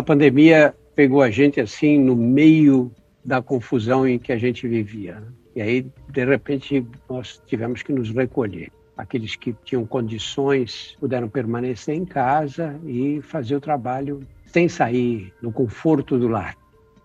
Essa pandemia pegou a gente assim no meio da confusão em que a gente vivia. Né? E aí, de repente, nós tivemos que nos recolher. Aqueles que tinham condições puderam permanecer em casa e fazer o trabalho sem sair no conforto do lar.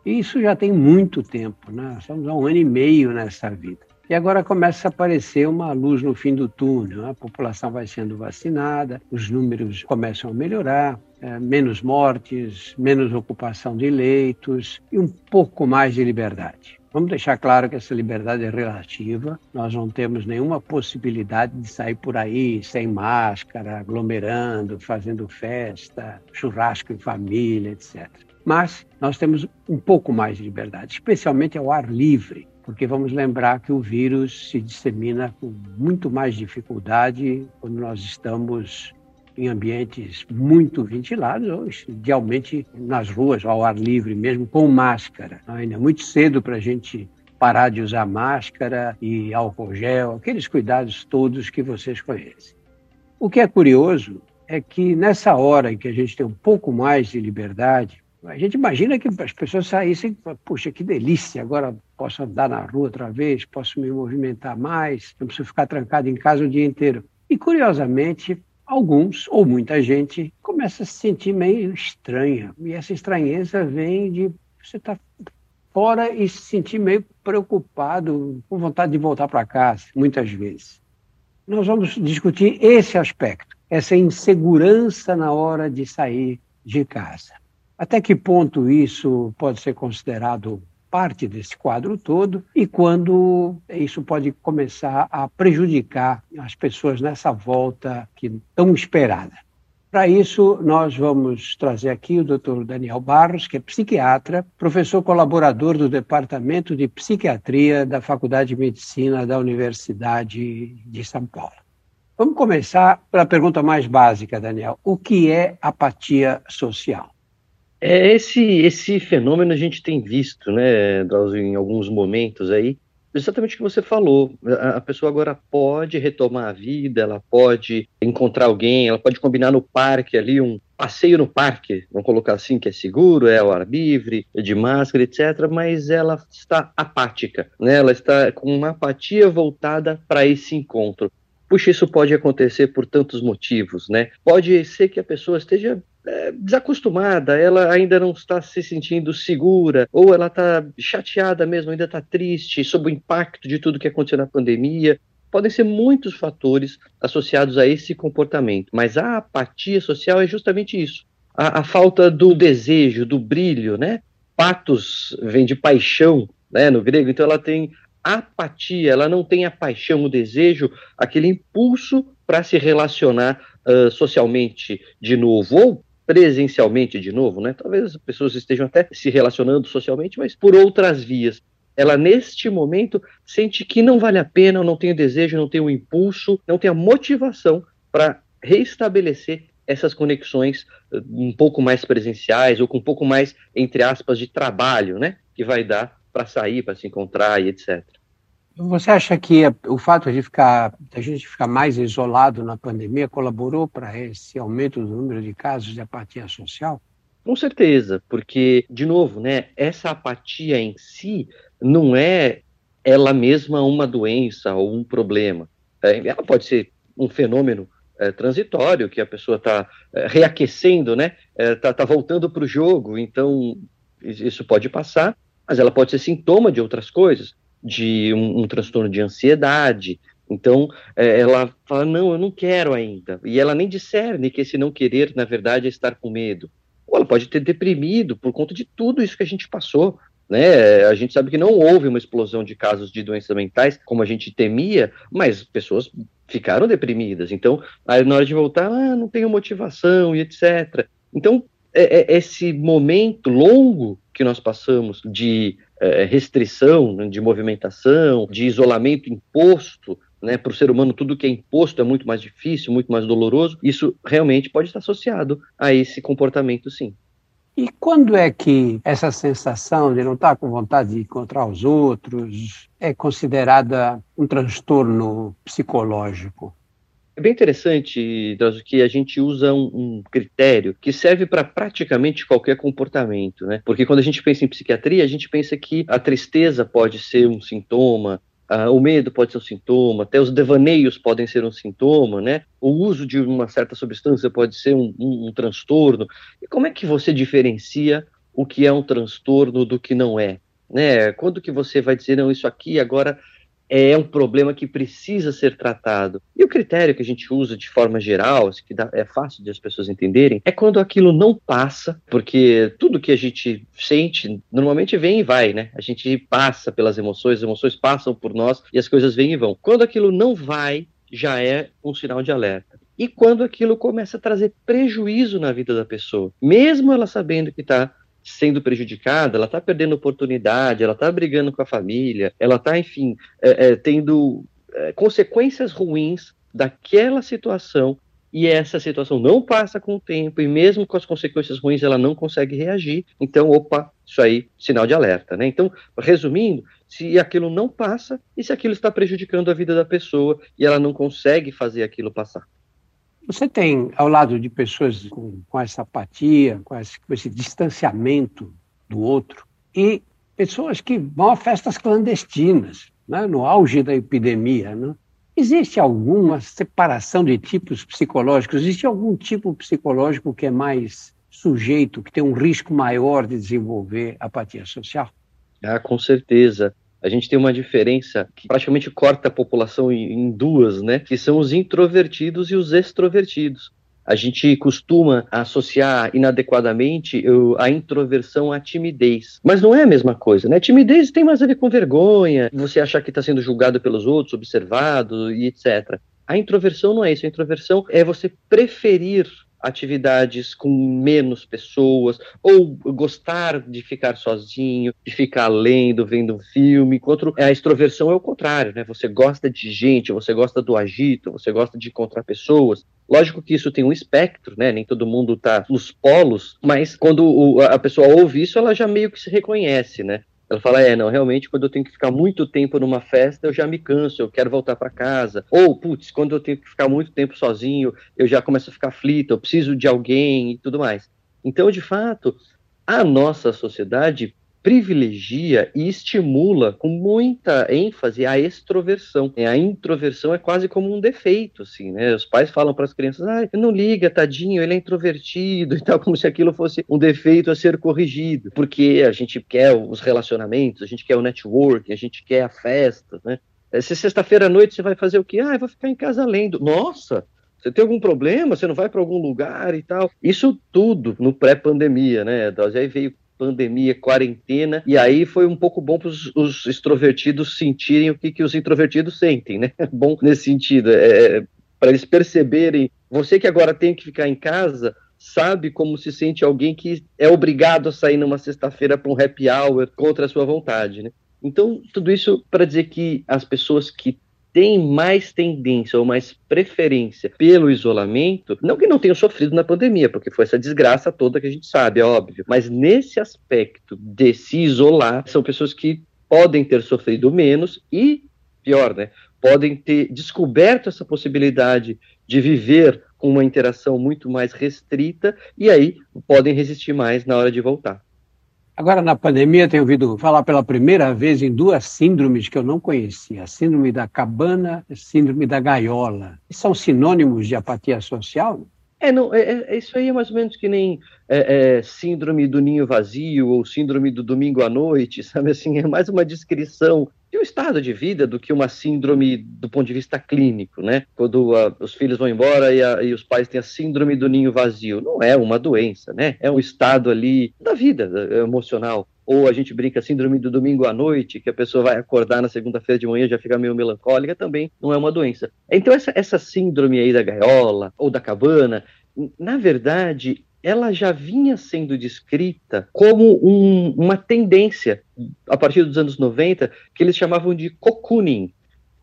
E isso já tem muito tempo, né? Estamos há um ano e meio nessa vida. E agora começa a aparecer uma luz no fim do túnel. A população vai sendo vacinada, os números começam a melhorar, é, menos mortes, menos ocupação de leitos e um pouco mais de liberdade. Vamos deixar claro que essa liberdade é relativa, nós não temos nenhuma possibilidade de sair por aí sem máscara, aglomerando, fazendo festa, churrasco em família, etc. Mas nós temos um pouco mais de liberdade, especialmente ao ar livre, porque vamos lembrar que o vírus se dissemina com muito mais dificuldade quando nós estamos em ambientes muito ventilados ou idealmente nas ruas, ao ar livre mesmo, com máscara. Ainda é muito cedo para a gente parar de usar máscara e álcool gel, aqueles cuidados todos que vocês conhecem. O que é curioso é que nessa hora em que a gente tem um pouco mais de liberdade, a gente imagina que as pessoas saíssem, puxa, que delícia, agora posso andar na rua outra vez, posso me movimentar mais, não preciso ficar trancado em casa o dia inteiro. E, curiosamente, alguns, ou muita gente, começa a se sentir meio estranha. E essa estranheza vem de você estar tá fora e se sentir meio preocupado, com vontade de voltar para casa, muitas vezes. Nós vamos discutir esse aspecto, essa insegurança na hora de sair de casa. Até que ponto isso pode ser considerado parte desse quadro todo e quando isso pode começar a prejudicar as pessoas nessa volta que tão esperada. Para isso, nós vamos trazer aqui o Dr. Daniel Barros, que é psiquiatra, professor colaborador do Departamento de Psiquiatria da Faculdade de Medicina da Universidade de São Paulo. Vamos começar pela pergunta mais básica, Daniel. O que é apatia social? É esse esse fenômeno a gente tem visto, né, em alguns momentos aí, exatamente o que você falou. A, a, pessoa agora pode retomar a vida, ela pode encontrar alguém, ela pode combinar no parque ali um passeio no parque, vamos colocar assim, que é seguro, é ao ar livre, é de máscara, etc., mas ela está apática, né? Ela está com uma apatia voltada para esse encontro. Puxa, isso pode acontecer por tantos motivos, né? Pode ser que a pessoa esteja é, desacostumada, ela ainda não está se sentindo segura, ou ela está chateada mesmo, ainda está triste sob o impacto de tudo que aconteceu na pandemia. Podem ser muitos fatores associados a esse comportamento, mas a apatia social é justamente isso. A, a falta do desejo, do brilho, né? Patos vem de paixão, né, no grego, então ela tem apatia, ela não tem a paixão, o desejo, aquele impulso para se relacionar uh, socialmente de novo, ou presencialmente de novo, né? Talvez as pessoas estejam até se relacionando socialmente, mas por outras vias. Ela, neste momento, sente que não vale a pena, não tem o desejo, não tem o impulso, não tem a motivação para reestabelecer essas conexões eh, um pouco mais presenciais ou com um pouco mais, entre aspas, de trabalho, né? Que vai dar para sair, para se encontrar e etc. Você acha que o fato de ficar, a gente ficar mais isolado na pandemia colaborou para esse aumento do número de casos de apatia social? Com certeza, porque, de novo, né, essa apatia em si não é ela mesma uma doença ou um problema. É, ela pode ser um fenômeno é, transitório, que a pessoa está é, reaquecendo, né? Está é, tá, tá voltando para o jogo, então isso pode passar, mas ela pode ser sintoma de outras coisas de um, um transtorno de ansiedade. Então, é, ela fala: não, eu não quero ainda. E ela nem discerne que esse não querer, na verdade, é estar com medo. Ou ela pode ter deprimido por conta de tudo isso que a gente passou. Né? A gente sabe que não houve uma explosão de casos de doenças mentais como a gente temia, mas pessoas ficaram deprimidas. Então, aí na hora de voltar, ah, não tenho motivação e etc. Então, é, é, esse momento longo que nós passamos de restrição né, de movimentação, de isolamento imposto, né, para o ser humano tudo que é imposto é muito mais difícil, muito mais doloroso, isso realmente pode estar associado a esse comportamento, sim. E quando é que essa sensação de não estar com vontade de encontrar os outros é considerada um transtorno psicológico? É bem interessante, Drauzio, que a gente usa um, um critério que serve para praticamente qualquer comportamento, né? Porque quando a gente pensa em psiquiatria, a gente pensa que a tristeza pode ser um sintoma, o medo pode ser um sintoma, até os devaneios podem ser um sintoma, né? O uso de uma certa substância pode ser um, um, um, transtorno. E como é que você diferencia o que é um transtorno do que não é? Né? Quando que você vai dizer, não, isso aqui agora é um problema que precisa ser tratado. E o critério que a gente usa de forma geral, que dá, é fácil de as pessoas entenderem, é quando aquilo não passa, porque tudo que a gente sente normalmente vem e vai, né? A gente passa pelas emoções, as emoções passam por nós e as coisas vêm e vão. Quando aquilo não vai, já é um sinal de alerta. E quando aquilo começa a trazer prejuízo na vida da pessoa, mesmo ela sabendo que está sendo prejudicada, ela está perdendo oportunidade, ela está brigando com a família, ela está, enfim, é, é, tendo é, consequências ruins daquela situação e essa situação não passa com o tempo e mesmo com as consequências ruins ela não consegue reagir. Então, opa, isso aí, sinal de alerta, né? Então, resumindo, se aquilo não passa e se aquilo está prejudicando a vida da pessoa e ela não consegue fazer aquilo passar. Você tem, ao lado de pessoas com, com essa apatia, com esse, com esse distanciamento do outro, e pessoas que vão a festas clandestinas, né, no auge da epidemia. Né? Existe alguma separação de tipos psicológicos? Existe algum tipo psicológico que é mais sujeito, que tem um risco maior de desenvolver apatia social? Ah, com certeza a gente tem uma diferença que praticamente corta a população em, duas, né? Que são os introvertidos e os extrovertidos. A gente costuma associar inadequadamente a introversão à timidez. Mas não é a mesma coisa, né? Timidez tem mais a ver com vergonha, você achar que está sendo julgado pelos outros, observado e etc. A introversão não é isso. A introversão é você preferir atividades com menos pessoas, ou gostar de ficar sozinho, de ficar lendo, vendo um filme, enquanto a extroversão é o contrário, né? Você gosta de gente, você gosta do agito, você gosta de encontrar pessoas. Lógico que isso tem um espectro, né? Nem todo mundo está nos polos, mas quando a pessoa ouve isso, ela já meio que se reconhece, né? Ela fala: é, não, realmente, quando eu tenho que ficar muito tempo numa festa, eu já me canso, eu quero voltar para casa. Ou, putz, quando eu tenho que ficar muito tempo sozinho, eu já começo a ficar aflito, eu preciso de alguém e tudo mais. Então, de fato, a nossa sociedade privilegia e estimula com muita ênfase a extroversão. A introversão é quase como um defeito, assim, né? Os pais falam para as crianças, ah, não liga, tadinho, ele é introvertido e tal, como se aquilo fosse um defeito a ser corrigido, porque a gente quer os relacionamentos, a gente quer o networking, a gente quer a festa, né? Se sexta-feira à noite você vai fazer o quê? Ah, eu vou ficar em casa lendo. Nossa, você tem algum problema? Você não vai para algum lugar e tal? Isso tudo no pré-pandemia, né? Aí veio pandemia, quarentena, e aí foi um pouco bom para os extrovertidos sentirem o que, que os introvertidos sentem, né? Bom nesse sentido, é, é para eles perceberem. Você que agora tem que ficar em casa, sabe como se sente alguém que é obrigado a sair numa sexta-feira para um happy hour contra a sua vontade, né? Então, tudo isso para dizer que as pessoas que tem mais tendência ou mais preferência pelo isolamento, não que não tenham sofrido na pandemia, porque foi essa desgraça toda que a gente sabe, é óbvio, mas nesse aspecto de se isolar, são pessoas que podem ter sofrido menos e, pior, né, podem ter descoberto essa possibilidade de viver com uma interação muito mais restrita e aí podem resistir mais na hora de voltar. Agora, na pandemia, tenho ouvido falar pela primeira vez em duas síndromes que eu não conhecia: a síndrome da cabana e a síndrome da gaiola. São sinônimos de apatia social? É, não, é, é, isso aí é mais ou menos que nem é, é, síndrome do ninho vazio ou síndrome do domingo à noite, sabe assim? É mais uma descrição de um estado de vida do que uma síndrome do ponto de vista clínico, né? Quando a, os filhos vão embora e, a, e, os pais têm a síndrome do ninho vazio. Não é uma doença, né? É um estado ali da vida emocional. Ou a gente brinca síndrome do domingo à noite, que a pessoa vai acordar na segunda-feira de manhã e já fica meio melancólica, também não é uma doença. Então, essa, essa síndrome aí da gaiola ou da cabana, na verdade, ela já vinha sendo descrita como um, uma tendência a partir dos anos 90 que eles chamavam de cocooning,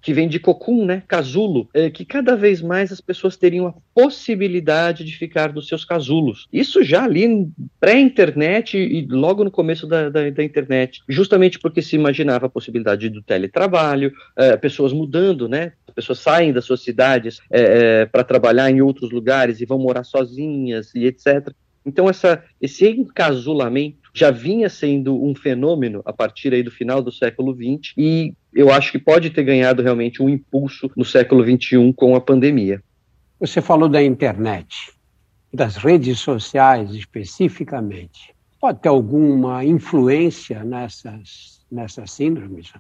que vem de cocum, né, casulo, é, que cada vez mais as pessoas teriam a possibilidade de ficar nos seus casulos. Isso já ali pré-internet e logo no começo da, da, da, internet, justamente porque se imaginava a possibilidade do teletrabalho, é, pessoas mudando, né, As pessoas saem das suas cidades é, é, para trabalhar em outros lugares e vão morar sozinhas e etc. Então, essa, esse encasulamento já vinha sendo um fenômeno a partir aí do final do século XX e eu acho que pode ter ganhado realmente um impulso no século XXI com a pandemia. Você falou da internet, das redes sociais especificamente. Pode ter alguma influência nessas, nessas síndromes?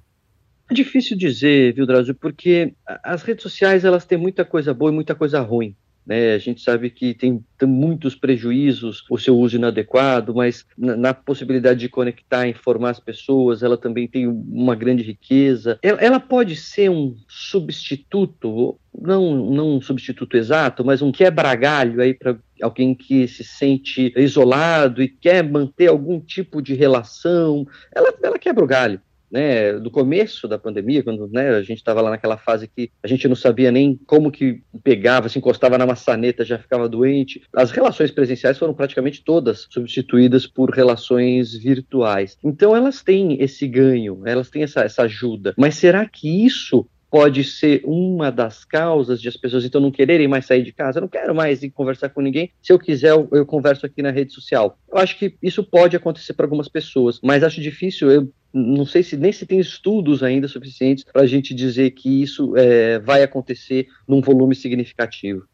É difícil dizer, viu, Drauzio, porque as redes sociais elas têm muita coisa boa e muita coisa ruim. Né? A gente sabe que tem, tem muitos prejuízos o seu uso inadequado, mas na, na, possibilidade de conectar, informar as pessoas, ela também tem uma grande riqueza. Ela, ela pode ser um substituto, não, não um substituto exato, mas um quebra-galho aí para alguém que se sente isolado e quer manter algum tipo de relação. Ela, ela quebra o galho né, do começo da pandemia, quando né, a gente estava lá naquela fase que a gente não sabia nem como que pegava, se encostava na maçaneta já ficava doente. As relações presenciais foram praticamente todas substituídas por relações virtuais. Então elas têm esse ganho, elas têm essa, essa ajuda. Mas será que isso pode ser uma das causas de as pessoas então não quererem mais sair de casa. Eu não quero mais ir conversar com ninguém. Se eu quiser, eu, eu converso aqui na rede social. Eu acho que isso pode acontecer para algumas pessoas, mas acho difícil. Eu não sei se nem se tem estudos ainda suficientes para a gente dizer que isso é, vai acontecer num volume significativo.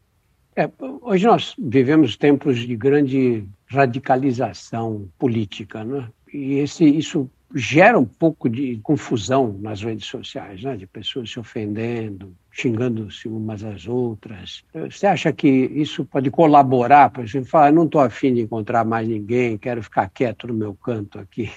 É, hoje nós vivemos tempos de grande radicalização política, né? E esse, isso gera um pouco de confusão nas redes sociais, né? de pessoas se ofendendo, xingando-se umas às outras. Você acha que isso pode colaborar para a gente falar, não estou afim de encontrar mais ninguém, quero ficar quieto no meu canto aqui?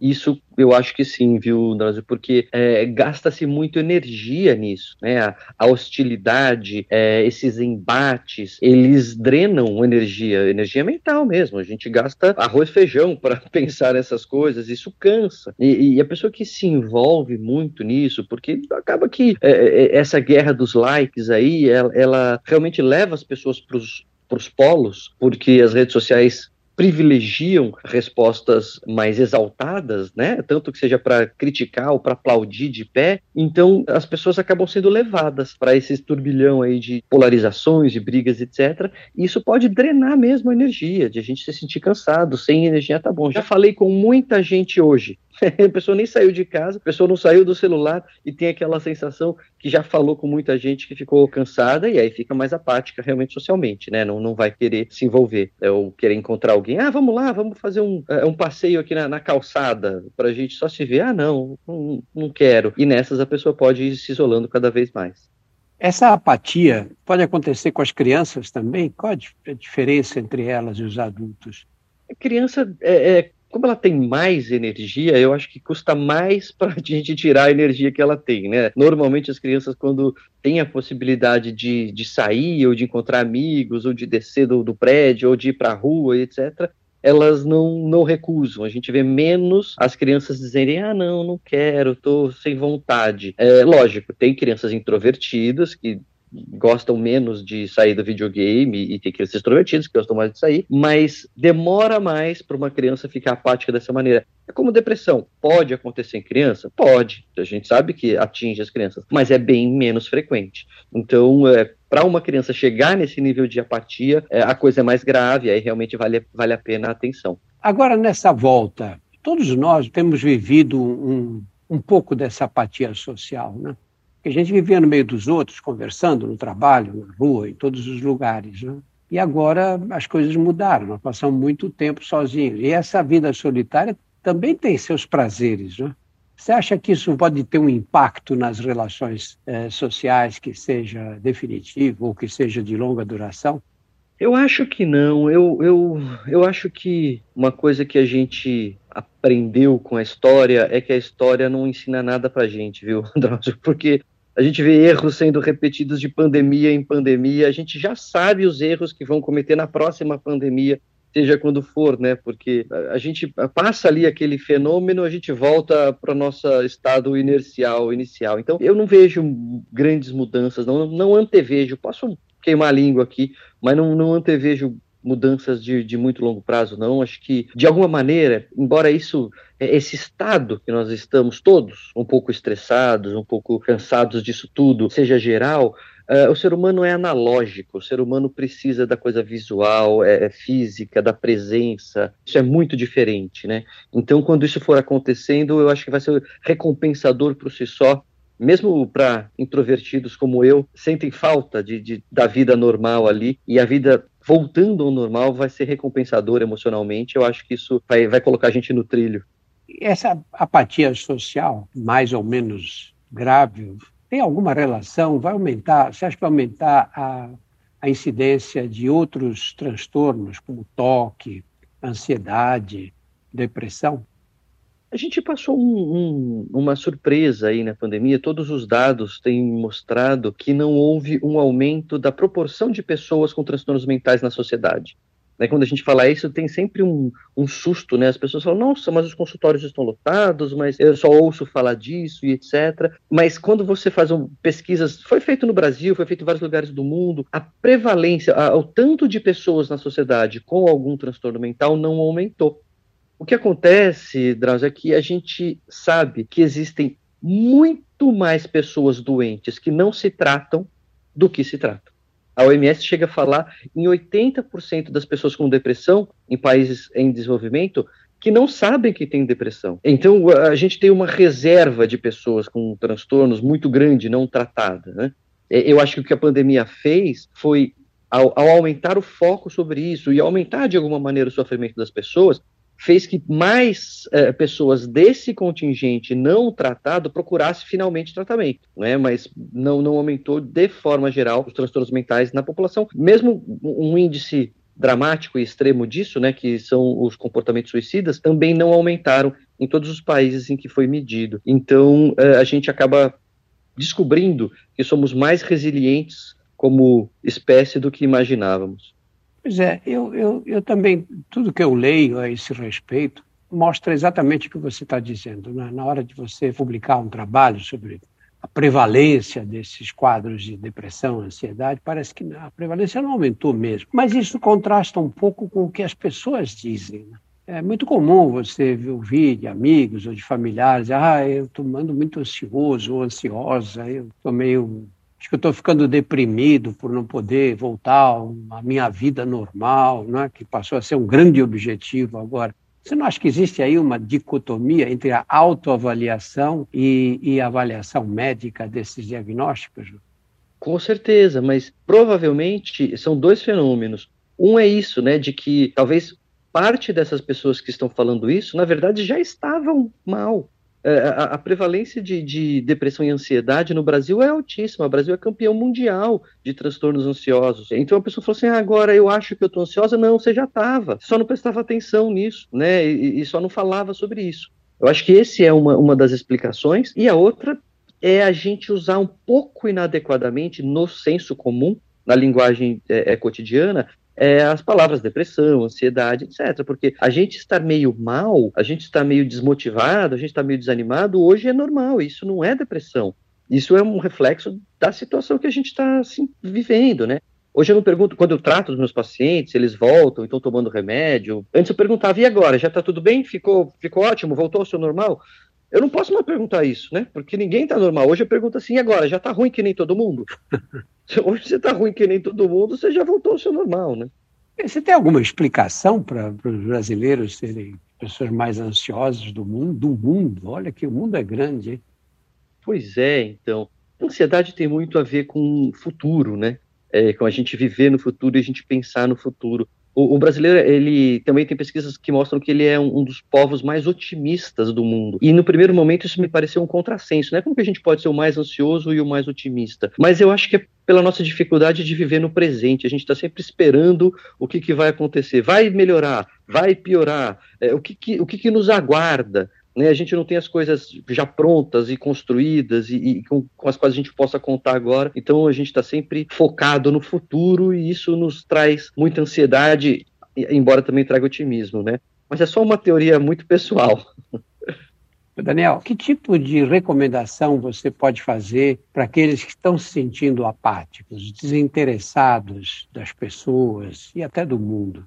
Isso eu acho que sim, viu, Drauzio? Porque é, gasta-se muito energia nisso, né? A, a hostilidade, é, esses embates, eles drenam energia, energia mental mesmo. A gente gasta arroz e feijão para pensar nessas coisas, isso cansa. E, e, a pessoa que se envolve muito nisso, porque acaba que é, é essa guerra dos likes aí, ela, ela realmente leva as pessoas para os polos, porque as redes sociais privilegiam respostas mais exaltadas, né? Tanto que seja para criticar ou para aplaudir de pé. Então, as pessoas acabam sendo levadas para esse turbilhão aí de polarizações, de brigas, etc. E isso pode drenar mesmo a energia, de a gente se sentir cansado, sem energia tá bom. Já falei com muita gente hoje a pessoa nem saiu de casa, a pessoa não saiu do celular e tem aquela sensação que já falou com muita gente que ficou cansada e aí fica mais apática realmente socialmente, né? Não, não vai querer se envolver é, ou querer encontrar alguém. Ah, vamos lá, vamos fazer um, é, um passeio aqui na, na calçada para a gente só se ver. Ah, não, não, não quero. E nessas a pessoa pode ir se isolando cada vez mais. Essa apatia pode acontecer com as crianças também? Qual a diferença entre elas e os adultos? A criança é, é como ela tem mais energia, eu acho que custa mais para a gente tirar a energia que ela tem, né? Normalmente as crianças, quando têm a possibilidade de, de sair, ou de encontrar amigos, ou de descer do, do prédio, ou de ir para a rua, etc., elas não, não recusam. A gente vê menos as crianças dizerem: ah, não, não quero, estou sem vontade. É lógico, tem crianças introvertidas que gostam menos de sair do videogame e tem crianças extrovertidas que gostam mais de sair, mas demora mais para uma criança ficar apática dessa maneira. É como depressão. Pode acontecer em criança? Pode. A gente sabe que atinge as crianças, mas é bem menos frequente. Então, é, para uma criança chegar nesse nível de apatia, é, a coisa é mais grave, aí realmente vale, vale a pena a atenção. Agora, nessa volta, todos nós temos vivido um, um pouco dessa apatia social, né? A gente vivia no meio dos outros, conversando no trabalho, na rua, em todos os lugares. Né? E agora as coisas mudaram, nós passamos muito tempo sozinhos. E essa vida solitária também tem seus prazeres. Né? Você acha que isso pode ter um impacto nas relações eh, sociais que seja definitivo ou que seja de longa duração? Eu acho que não. Eu, eu, eu acho que uma coisa que a gente aprendeu com a história é que a história não ensina nada pra gente, viu, Drauzio? Porque a gente vê erros sendo repetidos de pandemia em pandemia, a gente já sabe os erros que vão cometer na próxima pandemia, seja quando for, né? Porque a gente passa ali aquele fenômeno, a gente volta para o nosso estado inercial, inicial. Então, eu não vejo grandes mudanças, não, não antevejo, posso queimar a língua aqui, mas não, não antevejo mudanças de, de, muito longo prazo, não. Acho que, de alguma maneira, embora isso, é, esse estado que nós estamos todos um pouco estressados, um pouco cansados disso tudo, seja geral, Uh, o ser humano é analógico, o ser humano precisa da coisa visual, é, é, física, da presença. Isso é muito diferente, né? Então, quando isso for acontecendo, eu acho que vai ser recompensador por si só mesmo para introvertidos como eu, sentem falta de, de, da vida normal ali e a vida voltando ao normal vai ser recompensador emocionalmente. Eu acho que isso vai, vai colocar a gente no trilho. Essa apatia social, mais ou menos grave, tem alguma relação? Vai aumentar? Você acha que vai aumentar a, a incidência de outros transtornos, como toque, ansiedade, depressão? A gente passou um, um, uma surpresa aí na pandemia. Todos os dados têm mostrado que não houve um aumento da proporção de pessoas com transtornos mentais na sociedade. Né, quando a gente fala isso, tem sempre um, um, susto, né? As pessoas falam, nossa, mas os consultórios estão lotados, mas eu só ouço falar disso e etc. Mas quando você faz um, pesquisas, foi feito no Brasil, foi feito em vários lugares do mundo, a prevalência, a, o tanto de pessoas na sociedade com algum transtorno mental não aumentou. O que acontece, Drauzio, é que a gente sabe que existem muito mais pessoas doentes que não se tratam do que se tratam. A OMS chega a falar em 80% das pessoas com depressão em países em desenvolvimento que não sabem que tem depressão. Então, a gente tem uma reserva de pessoas com transtornos muito grande não tratada. Né? Eu acho que o que a pandemia fez foi, ao, ao aumentar o foco sobre isso e aumentar de alguma maneira o sofrimento das pessoas, fez que mais é, pessoas desse contingente não tratado procurassem finalmente tratamento, né? mas não, não aumentou de forma geral os transtornos mentais na população. Mesmo um índice dramático e extremo disso, né, que são os comportamentos suicidas, também não aumentaram em todos os países em que foi medido. Então, é, a gente acaba descobrindo que somos mais resilientes como espécie do que imaginávamos. Pois é, eu, eu, eu também, tudo que eu leio a esse respeito mostra exatamente o que você está dizendo. Né? Na hora de você publicar um trabalho sobre a prevalência desses quadros de depressão, ansiedade, parece que a prevalência não aumentou mesmo. Mas isso contrasta um pouco com o que as pessoas dizem. Né? É muito comum você ouvir de amigos ou de familiares, ah, eu estou muito ansioso ou ansiosa, eu estou meio Acho que eu estou ficando deprimido por não poder voltar à minha vida normal, né? que passou a ser um grande objetivo agora. Você não acha que existe aí uma dicotomia entre a autoavaliação e, e a avaliação médica desses diagnósticos? Com certeza, mas provavelmente são dois fenômenos. Um é isso, né, de que talvez parte dessas pessoas que estão falando isso, na verdade, já estavam mal. É, a, prevalência de, de, depressão e ansiedade no Brasil é altíssima. O Brasil é campeão mundial de transtornos ansiosos. Então a pessoa falou assim: ah, agora eu acho que eu estou ansiosa. Não, você já estava. Só não prestava atenção nisso, né? E, e, só não falava sobre isso. Eu acho que esse é uma, uma das explicações. E a outra é a gente usar um pouco inadequadamente no senso comum, na linguagem é, é, cotidiana, é, as palavras depressão, ansiedade, etc. Porque a gente estar meio mal, a gente está meio desmotivado, a gente está meio desanimado, hoje é normal, isso não é depressão. Isso é um reflexo da situação que a gente está assim, vivendo, né? Hoje eu não pergunto, quando eu trato os meus pacientes, eles voltam, estão tomando remédio. Antes eu perguntava, e agora? Já está tudo bem? Ficou, ficou ótimo? Voltou ao seu normal? Eu não posso mais perguntar isso, né? Porque ninguém está normal. Hoje eu pergunto assim, e agora? Já está ruim que nem todo mundo? Hoje você está ruim que nem todo mundo, você já voltou ao seu normal, né? Você tem alguma explicação para os brasileiros serem pessoas mais ansiosas do mundo? Do mundo? Olha que o mundo é grande. Hein? Pois é, então. A ansiedade tem muito a ver com o futuro, né? É, com a gente viver no futuro e a gente pensar no futuro. O, o, brasileiro, ele também tem pesquisas que mostram que ele é um, um, dos povos mais otimistas do mundo. E no primeiro momento isso me pareceu um contrassenso, né? Como que a gente pode ser o mais ansioso e o mais otimista? Mas eu acho que é pela nossa dificuldade de viver no presente. A gente está sempre esperando o que, que vai acontecer. Vai melhorar? Vai piorar? É, o que, que, o que, que nos aguarda? Né, a gente não tem as coisas já prontas e construídas e, e com, com, as quais a gente possa contar agora. Então a gente está sempre focado no futuro e isso nos traz muita ansiedade, embora também traga otimismo, né? Mas é só uma teoria muito pessoal. Daniel, que tipo de recomendação você pode fazer para aqueles que estão se sentindo apáticos, desinteressados das pessoas e até do mundo?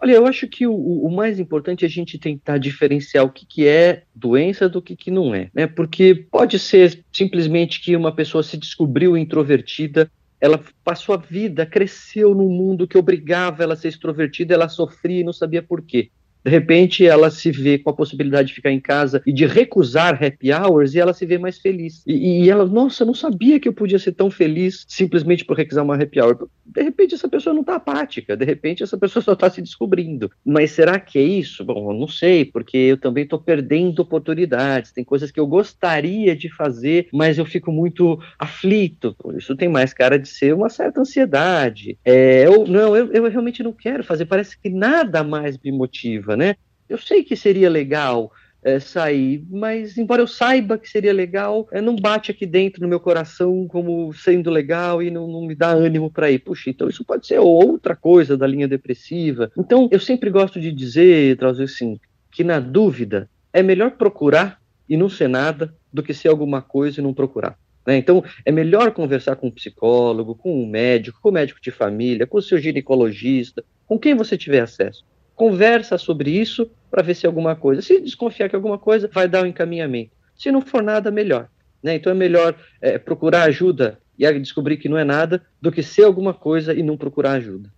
Olha, eu acho que o, o, mais importante é a gente tentar diferenciar o que, que é doença do que, que não é, né? Porque pode ser simplesmente que uma pessoa se descobriu introvertida, ela passou a vida, cresceu num mundo que obrigava ela a ser extrovertida, ela sofria e não sabia por quê. De repente, ela se vê com a possibilidade de ficar em casa e de recusar happy hours e ela se vê mais feliz. E, e ela, nossa, eu não sabia que eu podia ser tão feliz simplesmente por recusar uma happy hour. De repente, essa pessoa não está apática, de repente, essa pessoa só está se descobrindo. Mas será que é isso? Bom, eu não sei, porque eu também estou perdendo oportunidades. Tem coisas que eu gostaria de fazer, mas eu fico muito aflito. Isso tem mais cara de ser uma certa ansiedade. É, eu, não, eu, eu realmente não quero fazer, parece que nada mais me motiva né? Eu sei que seria legal é, sair, mas embora eu saiba que seria legal, é, não bate aqui dentro no meu coração como sendo legal e não, não me dá ânimo para ir. Puxa, então isso pode ser outra coisa da linha depressiva. Então eu sempre gosto de dizer, trazer assim, que na dúvida é melhor procurar e não ser nada do que ser alguma coisa e não procurar. Né? Então, é melhor conversar com um psicólogo, com um médico, com um médico de família, com o seu ginecologista, com quem você tiver acesso conversa sobre isso para ver se alguma coisa. Se desconfiar que alguma coisa, vai dar um encaminhamento. Se não for nada, melhor. Né? Então é melhor é, procurar ajuda e descobrir que não é nada do que ser alguma coisa e não procurar ajuda.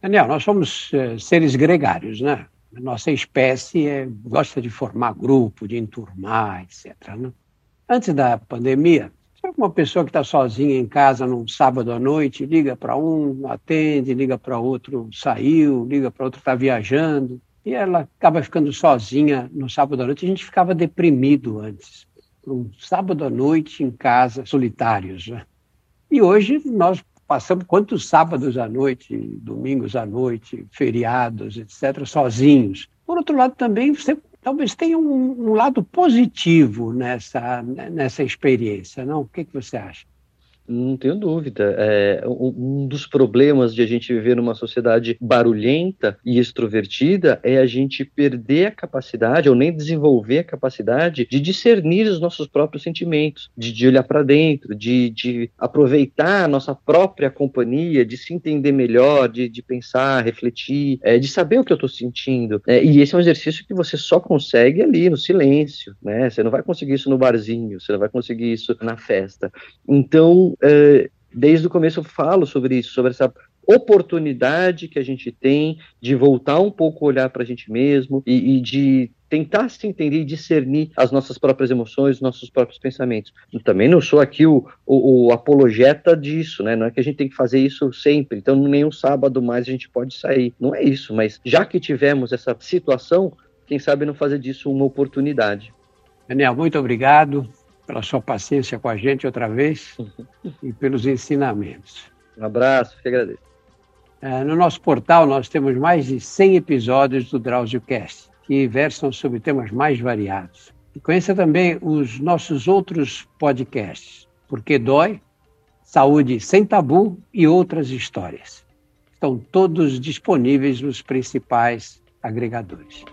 Daniel, nós somos é, seres gregários, né? Nossa espécie é, gosta de formar grupo, de enturmar, etc. Né? Antes da pandemia, uma pessoa que está sozinha em casa num sábado à noite, liga para um, atende, liga para outro, saiu, liga para outro, está viajando, e ela acaba ficando sozinha no sábado à noite. A gente ficava deprimido antes, um sábado à noite em casa, solitários. Né? E hoje nós passamos quantos sábados à noite, domingos à noite, feriados, etc., sozinhos. Por outro lado, também você talvez tenha um, um, lado positivo nessa, nessa experiência, não? O que, que você acha? Não tenho dúvida. É, um dos problemas de a gente viver numa sociedade barulhenta e extrovertida é a gente perder a capacidade, ou nem desenvolver a capacidade, de discernir os nossos próprios sentimentos, de, de olhar para dentro, de, de, aproveitar a nossa própria companhia, de se entender melhor, de, de pensar, refletir, é, de saber o que eu estou sentindo. É, e esse é um exercício que você só consegue ali no silêncio. Né? Você não vai conseguir isso no barzinho, você não vai conseguir isso na festa. Então, eh, desde o começo eu falo sobre isso, sobre essa oportunidade que a gente tem de voltar um pouco olhar para a gente mesmo e, e, de tentar se entender e discernir as nossas próprias emoções, os nossos próprios pensamentos. Eu também não sou aqui o, o, o, apologeta disso, né? Não é que a gente tem que fazer isso sempre, então nenhum sábado mais a gente pode sair. Não é isso, mas já que tivemos essa situação, quem sabe não fazer disso uma oportunidade. Daniel, muito obrigado pela sua paciência com a gente outra vez e pelos ensinamentos. Um abraço, te agradeço. É, no nosso portal, nós temos mais de 100 episódios do DrauzioCast, que versam sobre temas mais variados. E conheça também os nossos outros podcasts, Porque Dói, Saúde Sem Tabu e outras histórias. Estão todos disponíveis nos principais agregadores.